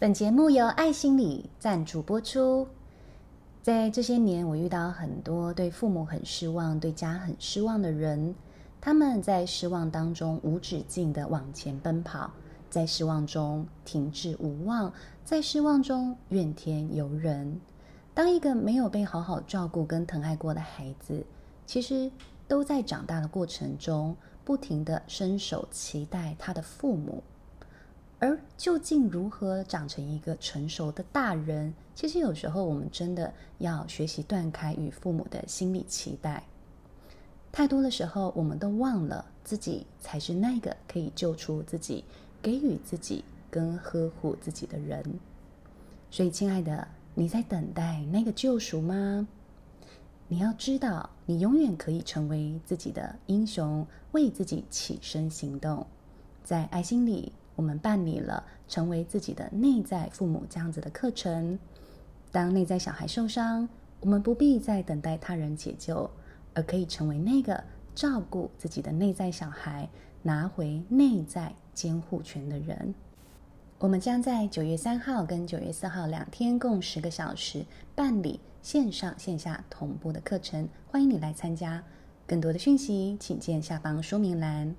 本节目由爱心理赞助播出。在这些年，我遇到很多对父母很失望、对家很失望的人。他们在失望当中无止境地往前奔跑，在失望中停滞无望，在失望中怨天尤人。当一个没有被好好照顾跟疼爱过的孩子，其实都在长大的过程中，不停地伸手期待他的父母。而究竟如何长成一个成熟的大人？其实有时候我们真的要学习断开与父母的心理期待。太多的时候，我们都忘了自己才是那个可以救出自己、给予自己跟呵护自己的人。所以，亲爱的，你在等待那个救赎吗？你要知道，你永远可以成为自己的英雄，为自己起身行动。在爱心里。我们办理了成为自己的内在父母这样子的课程。当内在小孩受伤，我们不必再等待他人解救，而可以成为那个照顾自己的内在小孩，拿回内在监护权的人。我们将在九月三号跟九月四号两天，共十个小时办理线上线下同步的课程，欢迎你来参加。更多的讯息，请见下方说明栏。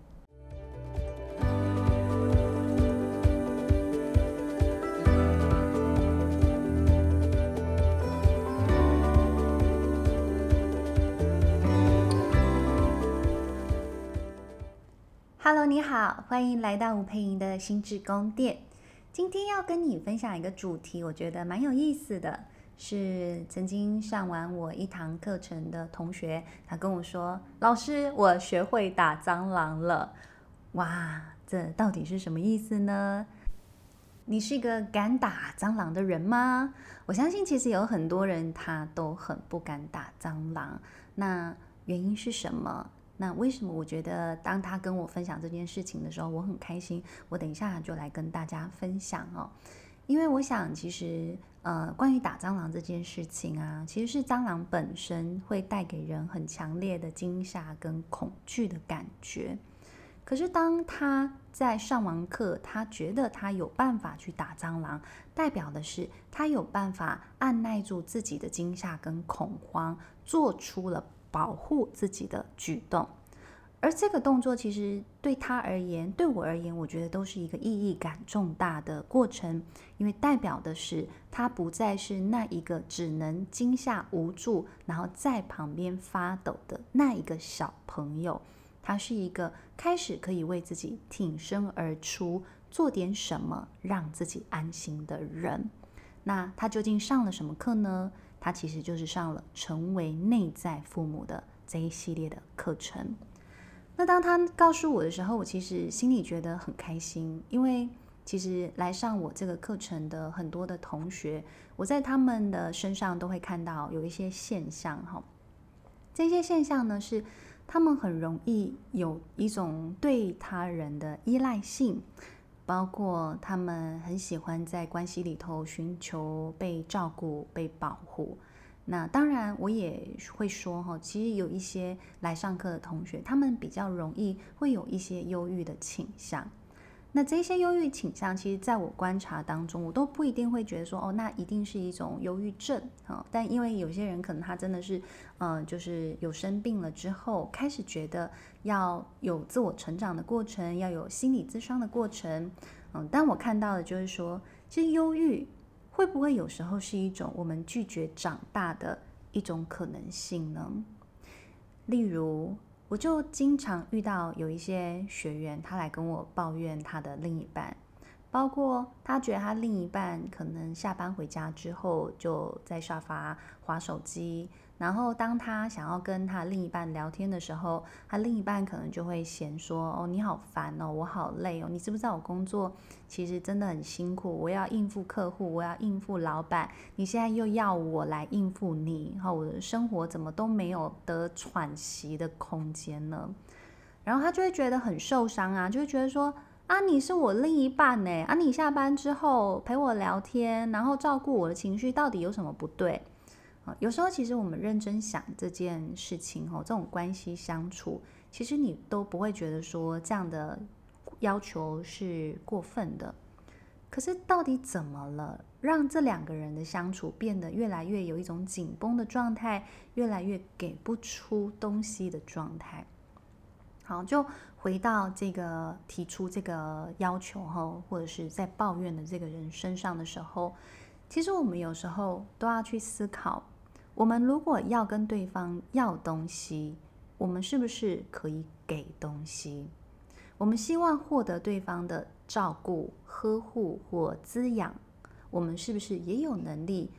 Hello，你好，欢迎来到吴佩莹的心智宫殿。今天要跟你分享一个主题，我觉得蛮有意思的，是曾经上完我一堂课程的同学，他跟我说：“老师，我学会打蟑螂了。”哇，这到底是什么意思呢？你是一个敢打蟑螂的人吗？我相信其实有很多人他都很不敢打蟑螂，那原因是什么？那为什么我觉得当他跟我分享这件事情的时候，我很开心？我等一下就来跟大家分享哦，因为我想，其实呃，关于打蟑螂这件事情啊，其实是蟑螂本身会带给人很强烈的惊吓跟恐惧的感觉。可是当他在上完课，他觉得他有办法去打蟑螂，代表的是他有办法按捺住自己的惊吓跟恐慌，做出了。保护自己的举动，而这个动作其实对他而言，对我而言，我觉得都是一个意义感重大的过程，因为代表的是他不再是那一个只能惊吓无助，然后在旁边发抖的那一个小朋友，他是一个开始可以为自己挺身而出，做点什么让自己安心的人。那他究竟上了什么课呢？他其实就是上了成为内在父母的这一系列的课程。那当他告诉我的时候，我其实心里觉得很开心，因为其实来上我这个课程的很多的同学，我在他们的身上都会看到有一些现象哈。这些现象呢，是他们很容易有一种对他人的依赖性。包括他们很喜欢在关系里头寻求被照顾、被保护。那当然，我也会说哈，其实有一些来上课的同学，他们比较容易会有一些忧郁的倾向。那这些忧郁倾向，其实在我观察当中，我都不一定会觉得说，哦，那一定是一种忧郁症啊。但因为有些人可能他真的是，嗯、就是有生病了之后，开始觉得要有自我成长的过程，要有心理咨商的过程。嗯，但我看到的就是说，其实忧郁会不会有时候是一种我们拒绝长大的一种可能性呢？例如。我就经常遇到有一些学员，他来跟我抱怨他的另一半，包括他觉得他另一半可能下班回家之后就在沙发划手机。然后，当他想要跟他另一半聊天的时候，他另一半可能就会嫌说：“哦，你好烦哦，我好累哦，你知不知道我工作其实真的很辛苦？我要应付客户，我要应付老板，你现在又要我来应付你，然后我的生活怎么都没有得喘息的空间呢？”然后他就会觉得很受伤啊，就会觉得说：“啊，你是我另一半呢，啊，你下班之后陪我聊天，然后照顾我的情绪，到底有什么不对？”有时候，其实我们认真想这件事情，哦，这种关系相处，其实你都不会觉得说这样的要求是过分的。可是到底怎么了，让这两个人的相处变得越来越有一种紧绷的状态，越来越给不出东西的状态？好，就回到这个提出这个要求后，或者是在抱怨的这个人身上的时候，其实我们有时候都要去思考：我们如果要跟对方要东西，我们是不是可以给东西？我们希望获得对方的照顾、呵护或滋养，我们是不是也有能力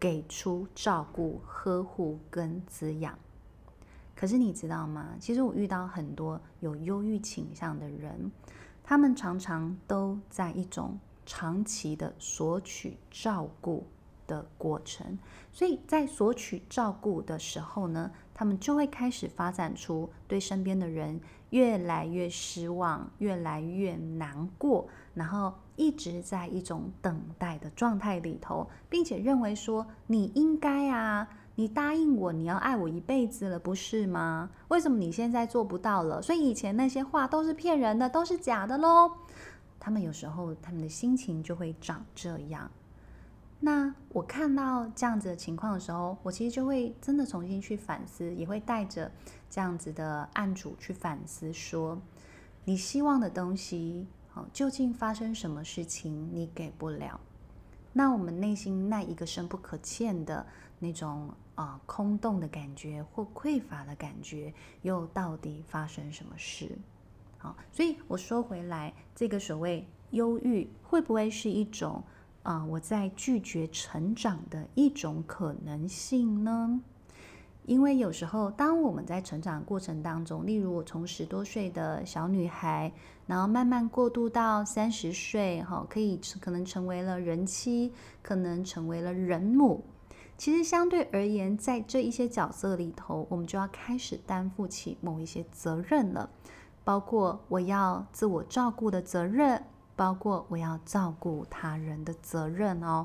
给出照顾、呵护跟滋养？可是你知道吗？其实我遇到很多有忧郁倾向的人，他们常常都在一种长期的索取照顾的过程，所以在索取照顾的时候呢，他们就会开始发展出对身边的人。越来越失望，越来越难过，然后一直在一种等待的状态里头，并且认为说你应该啊，你答应我你要爱我一辈子了，不是吗？为什么你现在做不到了？所以以前那些话都是骗人的，都是假的喽。他们有时候他们的心情就会长这样。那我看到这样子的情况的时候，我其实就会真的重新去反思，也会带着这样子的案主去反思，说你希望的东西，究竟发生什么事情你给不了？那我们内心那一个深不可见的那种啊、空洞的感觉或匮乏的感觉，又到底发生什么事？好，所以我说回来，这个所谓忧郁，会不会是一种？啊，我在拒绝成长的一种可能性呢？因为有时候，当我们在成长过程当中，例如我从十多岁的小女孩，然后慢慢过渡到三十岁，哈，可以可能成为了人妻，可能成为了人母。其实相对而言，在这一些角色里头，我们就要开始担负起某一些责任了，包括我要自我照顾的责任。包括我要照顾他人的责任哦，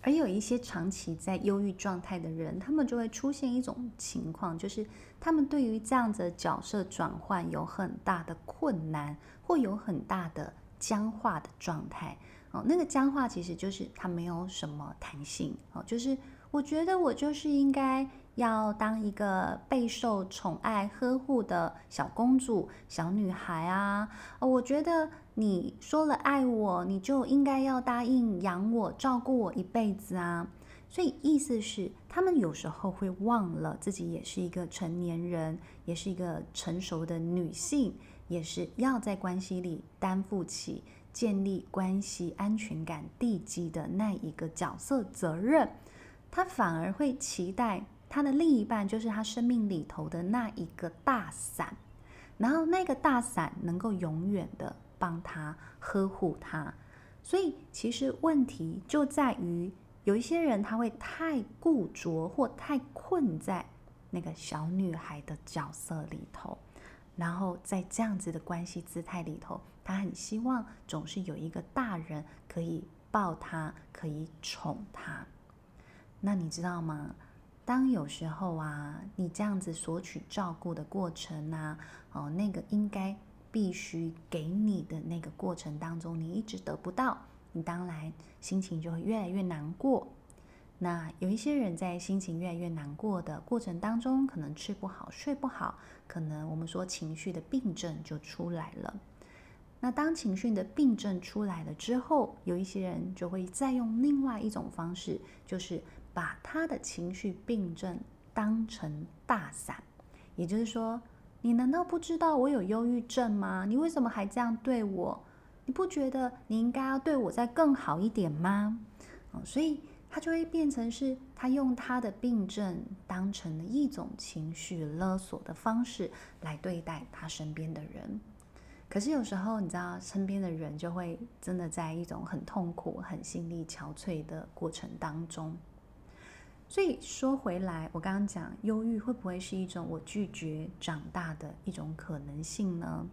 而有一些长期在忧郁状态的人，他们就会出现一种情况，就是他们对于这样子的角色转换有很大的困难，或有很大的僵化的状态哦。那个僵化其实就是他没有什么弹性哦，就是我觉得我就是应该。要当一个备受宠爱呵护的小公主、小女孩啊！我觉得你说了爱我，你就应该要答应养我、照顾我一辈子啊！所以意思是，他们有时候会忘了自己也是一个成年人，也是一个成熟的女性，也是要在关系里担负起建立关系安全感地基的那一个角色责任。他反而会期待。他的另一半就是他生命里头的那一个大伞，然后那个大伞能够永远的帮他呵护他，所以其实问题就在于有一些人他会太固着或太困在那个小女孩的角色里头，然后在这样子的关系姿态里头，他很希望总是有一个大人可以抱他，可以宠他。那你知道吗？当有时候啊，你这样子索取照顾的过程啊，哦，那个应该必须给你的那个过程当中，你一直得不到，你当然心情就会越来越难过。那有一些人在心情越来越难过的过程当中，可能吃不好、睡不好，可能我们说情绪的病症就出来了。那当情绪的病症出来了之后，有一些人就会再用另外一种方式，就是。把他的情绪病症当成大伞，也就是说，你难道不知道我有忧郁症吗？你为什么还这样对我？你不觉得你应该要对我再更好一点吗？所以他就会变成是他用他的病症当成了一种情绪勒索的方式来对待他身边的人。可是有时候，你知道，身边的人就会真的在一种很痛苦、很心力憔悴的过程当中。所以说回来，我刚刚讲忧郁会不会是一种我拒绝长大的一种可能性呢？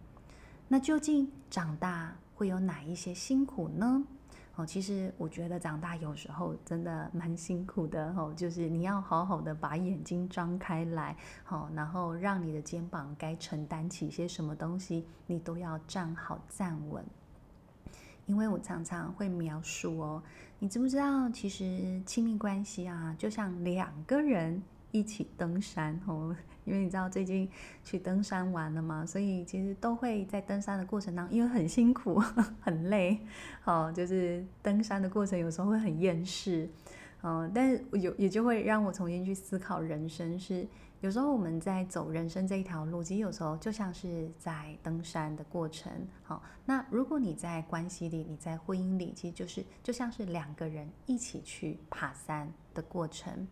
那究竟长大会有哪一些辛苦呢？哦，其实我觉得长大有时候真的蛮辛苦的哦，就是你要好好的把眼睛张开来，好，然后让你的肩膀该承担起些什么东西，你都要站好站稳。因为我常常会描述哦，你知不知道，其实亲密关系啊，就像两个人一起登山哦。因为你知道最近去登山玩了嘛，所以其实都会在登山的过程当中，因为很辛苦、很累，哦，就是登山的过程有时候会很厌世，嗯，但是有也就会让我重新去思考人生是。有时候我们在走人生这一条路，其实有时候就像是在登山的过程。好，那如果你在关系里，你在婚姻里，其实就是就像是两个人一起去爬山的过程。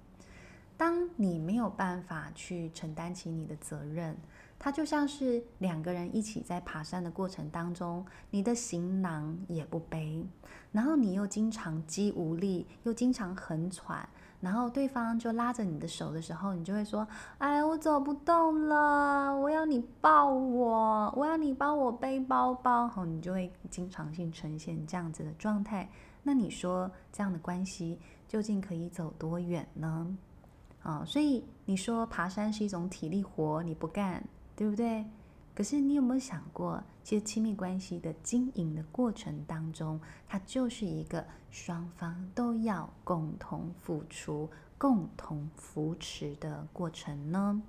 当你没有办法去承担起你的责任，它就像是两个人一起在爬山的过程当中，你的行囊也不背，然后你又经常肌无力，又经常很喘。然后对方就拉着你的手的时候，你就会说：“哎，我走不动了，我要你抱我，我要你帮我背包包。”好，你就会经常性呈现这样子的状态。那你说这样的关系究竟可以走多远呢？啊，所以你说爬山是一种体力活，你不干，对不对？可是你有没有想过，其实亲密关系的经营的过程当中，它就是一个双方都要共同付出、共同扶持的过程呢？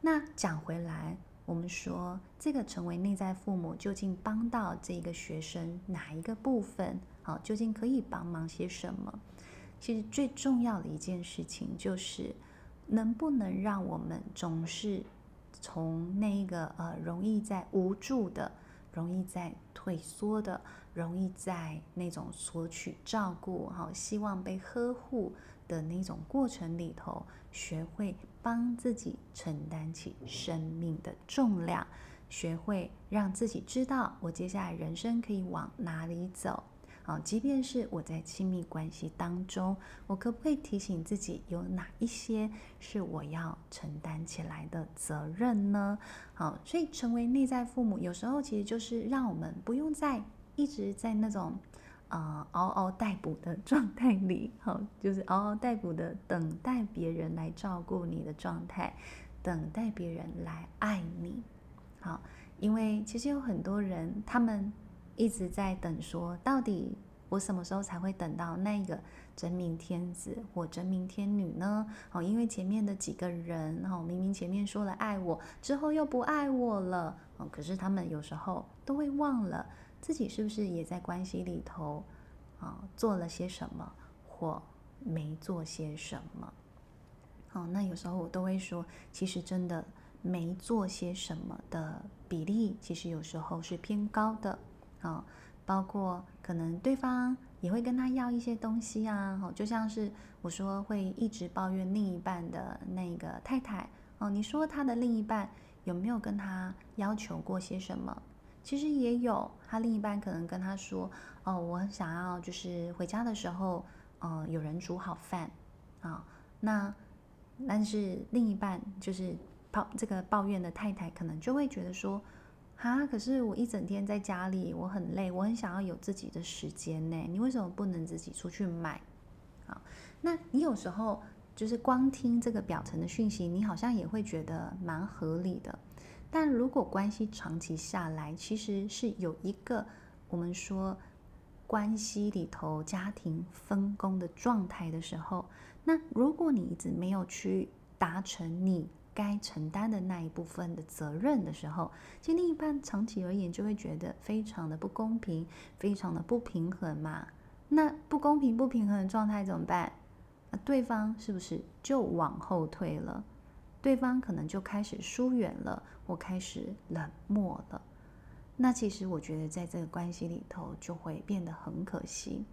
那讲回来，我们说这个成为内在父母，究竟帮到这个学生哪一个部分？好，究竟可以帮忙些什么？其实最重要的一件事情就是，能不能让我们总是。从那个呃，容易在无助的、容易在退缩的、容易在那种索取照顾、哈，希望被呵护的那种过程里头，学会帮自己承担起生命的重量，学会让自己知道我接下来人生可以往哪里走。啊，即便是我在亲密关系当中，我可不可以提醒自己有哪一些是我要承担起来的责任呢？好，所以成为内在父母，有时候其实就是让我们不用再一直在那种呃嗷嗷待哺的状态里，好，就是嗷嗷待哺的等待别人来照顾你的状态，等待别人来爱你。好，因为其实有很多人他们。一直在等，说到底我什么时候才会等到那个真命天子或真命天女呢？哦，因为前面的几个人，哦，明明前面说了爱我，之后又不爱我了，哦，可是他们有时候都会忘了自己是不是也在关系里头，啊，做了些什么或没做些什么。哦，那有时候我都会说，其实真的没做些什么的比例，其实有时候是偏高的。啊，包括可能对方也会跟他要一些东西啊，哦，就像是我说会一直抱怨另一半的那个太太哦，你说他的另一半有没有跟他要求过些什么？其实也有，他另一半可能跟他说哦，我很想要就是回家的时候，呃，有人煮好饭啊，那但是另一半就是抱这个抱怨的太太，可能就会觉得说。啊！可是我一整天在家里，我很累，我很想要有自己的时间呢。你为什么不能自己出去买？好，那你有时候就是光听这个表层的讯息，你好像也会觉得蛮合理的。但如果关系长期下来，其实是有一个我们说关系里头家庭分工的状态的时候，那如果你一直没有去达成你。该承担的那一部分的责任的时候，其实另一半长期而言就会觉得非常的不公平，非常的不平衡嘛。那不公平、不平衡的状态怎么办？那对方是不是就往后退了？对方可能就开始疏远了，或开始冷漠了。那其实我觉得在这个关系里头就会变得很可惜。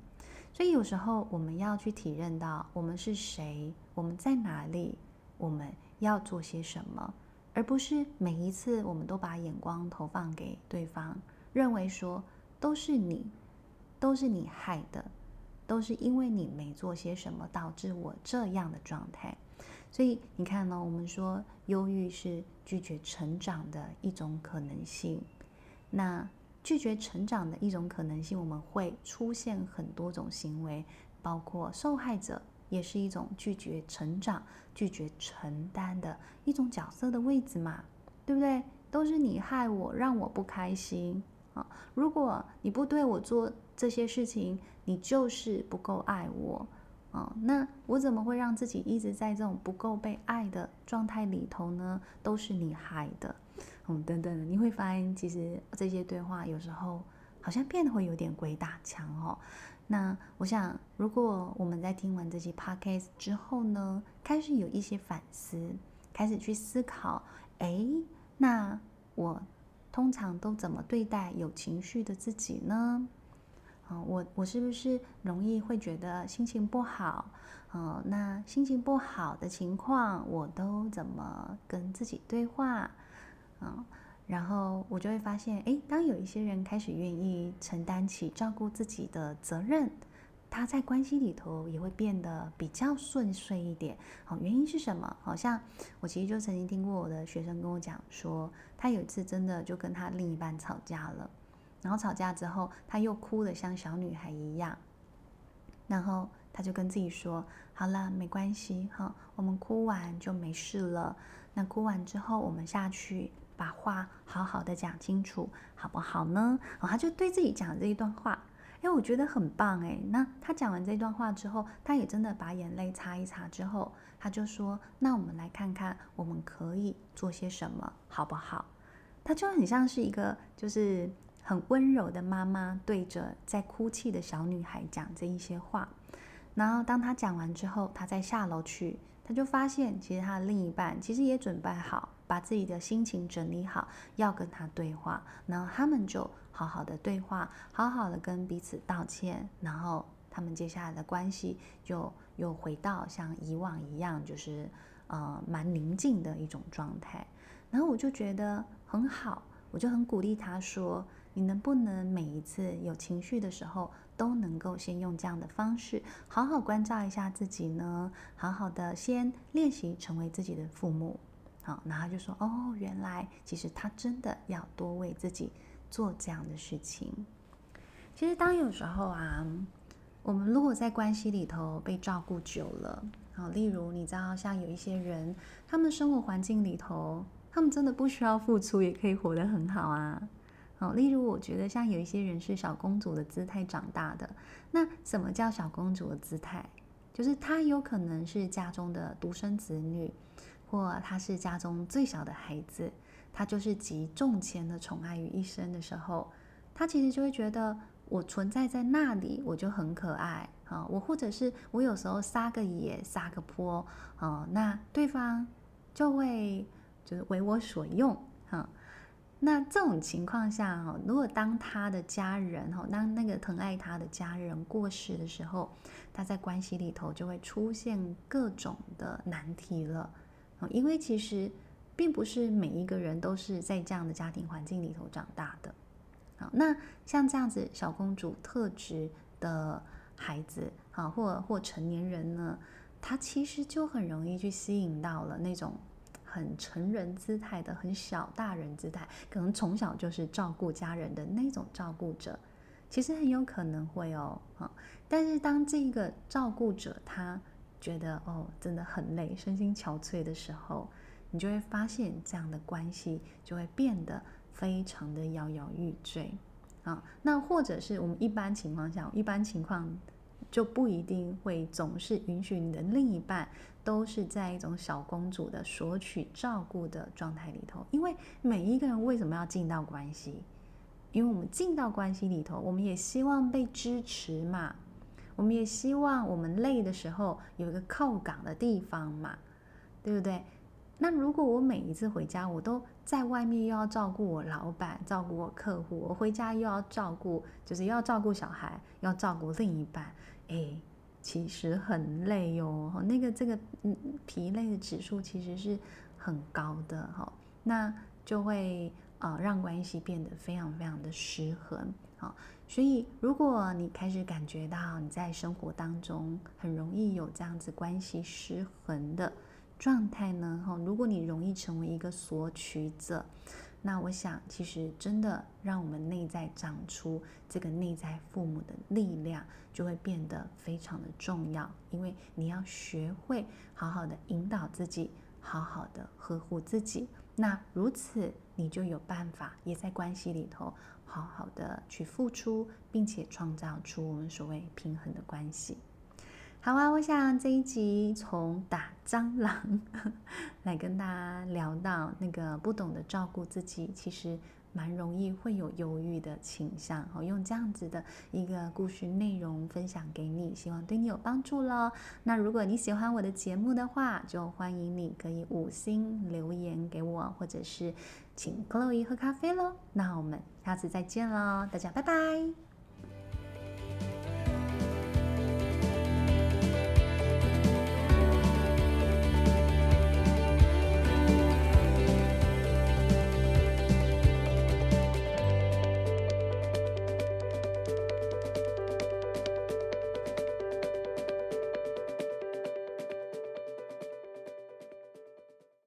所以有时候我们要去体认到我们是谁，我们在哪里，我们。要做些什么，而不是每一次我们都把眼光投放给对方，认为说都是你，都是你害的，都是因为你没做些什么导致我这样的状态。所以你看呢，我们说忧郁是拒绝成长的一种可能性。那拒绝成长的一种可能性，我们会出现很多种行为，包括受害者。也是一种拒绝成长、拒绝承担的一种角色的位置嘛，对不对？都是你害我，让我不开心啊、如果你不对我做这些事情，你就是不够爱我。哦，那我怎么会让自己一直在这种不够被爱的状态里头呢？都是你害的，嗯，等等，你会发现，其实这些对话有时候好像变得会有点鬼打墙哦。那我想，如果我们在听完这期 podcast 之后呢，开始有一些反思，开始去思考，哎，那我通常都怎么对待有情绪的自己呢？啊，我我是不是容易会觉得心情不好？呃，那心情不好的情况，我都怎么跟自己对话？啊，然后我就会发现，诶，当有一些人开始愿意承担起照顾自己的责任，他在关系里头也会变得比较顺遂一点。好，原因是什么？好像我其实就曾经听过我的学生跟我讲说，他有一次真的就跟他另一半吵架了。然后吵架之后，他又哭得像小女孩一样。然后他就跟自己说：“好了，没关系，哈，我们哭完就没事了。那哭完之后，我们下去把话好好的讲清楚，好不好呢？”哦，他就对自己讲这一段话，哎，我觉得很棒哎。那他讲完这段话之后，他也真的把眼泪擦一擦之后，他就说：“那我们来看看，我们可以做些什么，好不好？”他就很像是一个，就是。很温柔的妈妈对着在哭泣的小女孩讲这一些话，然后当他讲完之后，他再下楼去，他就发现其实他的另一半其实也准备好，把自己的心情整理好，要跟他对话，然后他们就好好的对话，好好的跟彼此道歉，然后他们接下来的关系就又回到像以往一样，就是呃蛮宁静的一种状态，然后我就觉得很好，我就很鼓励他说。你能不能每一次有情绪的时候，都能够先用这样的方式，好好关照一下自己呢？好好的先练习成为自己的父母，然后就说哦，原来其实他真的要多为自己做这样的事情。其实当有时候啊，我们如果在关系里头被照顾久了，好，例如你知道，像有一些人，他们生活环境里头，他们真的不需要付出，也可以活得很好啊。哦，例如我觉得像有一些人是小公主的姿态长大的，那什么叫小公主的姿态？就是她有可能是家中的独生子女，或他是家中最小的孩子，他就是集重钱的宠爱于一身的时候，他其实就会觉得我存在在那里，我就很可爱啊，我或者是我有时候撒个野、撒个泼，啊，那对方就会就是为我所用，哈。那这种情况下，哈，如果当他的家人，哈，当那个疼爱他的家人过世的时候，他在关系里头就会出现各种的难题了，因为其实并不是每一个人都是在这样的家庭环境里头长大的，好，那像这样子小公主特质的孩子，啊，或或成年人呢，他其实就很容易去吸引到了那种。很成人姿态的，很小大人姿态，可能从小就是照顾家人的那种照顾者，其实很有可能会哦，但是当这个照顾者他觉得哦，真的很累，身心憔悴的时候，你就会发现这样的关系就会变得非常的摇摇欲坠啊。那或者是我们一般情况下，一般情况。就不一定会总是允许你的另一半都是在一种小公主的索取照顾的状态里头，因为每一个人为什么要进到关系？因为我们进到关系里头，我们也希望被支持嘛，我们也希望我们累的时候有一个靠港的地方嘛，对不对？那如果我每一次回家，我都在外面又要照顾我老板，照顾我客户，我回家又要照顾，就是要照顾小孩，要照顾另一半。哎，其实很累哟，那个这个嗯疲累的指数其实是很高的哈，那就会啊让关系变得非常非常的失衡啊，所以如果你开始感觉到你在生活当中很容易有这样子关系失衡的状态呢，哈，如果你容易成为一个索取者。那我想，其实真的让我们内在长出这个内在父母的力量，就会变得非常的重要。因为你要学会好好的引导自己，好好的呵护自己。那如此，你就有办法也在关系里头好好的去付出，并且创造出我们所谓平衡的关系。好啊，我想这一集从打蟑螂来跟大家聊到那个不懂得照顾自己，其实蛮容易会有忧郁的倾向。好，用这样子的一个故事内容分享给你，希望对你有帮助喽。那如果你喜欢我的节目的话，就欢迎你可以五星留言给我，或者是请 Chloe 喝咖啡喽。那我们下次再见喽，大家拜拜。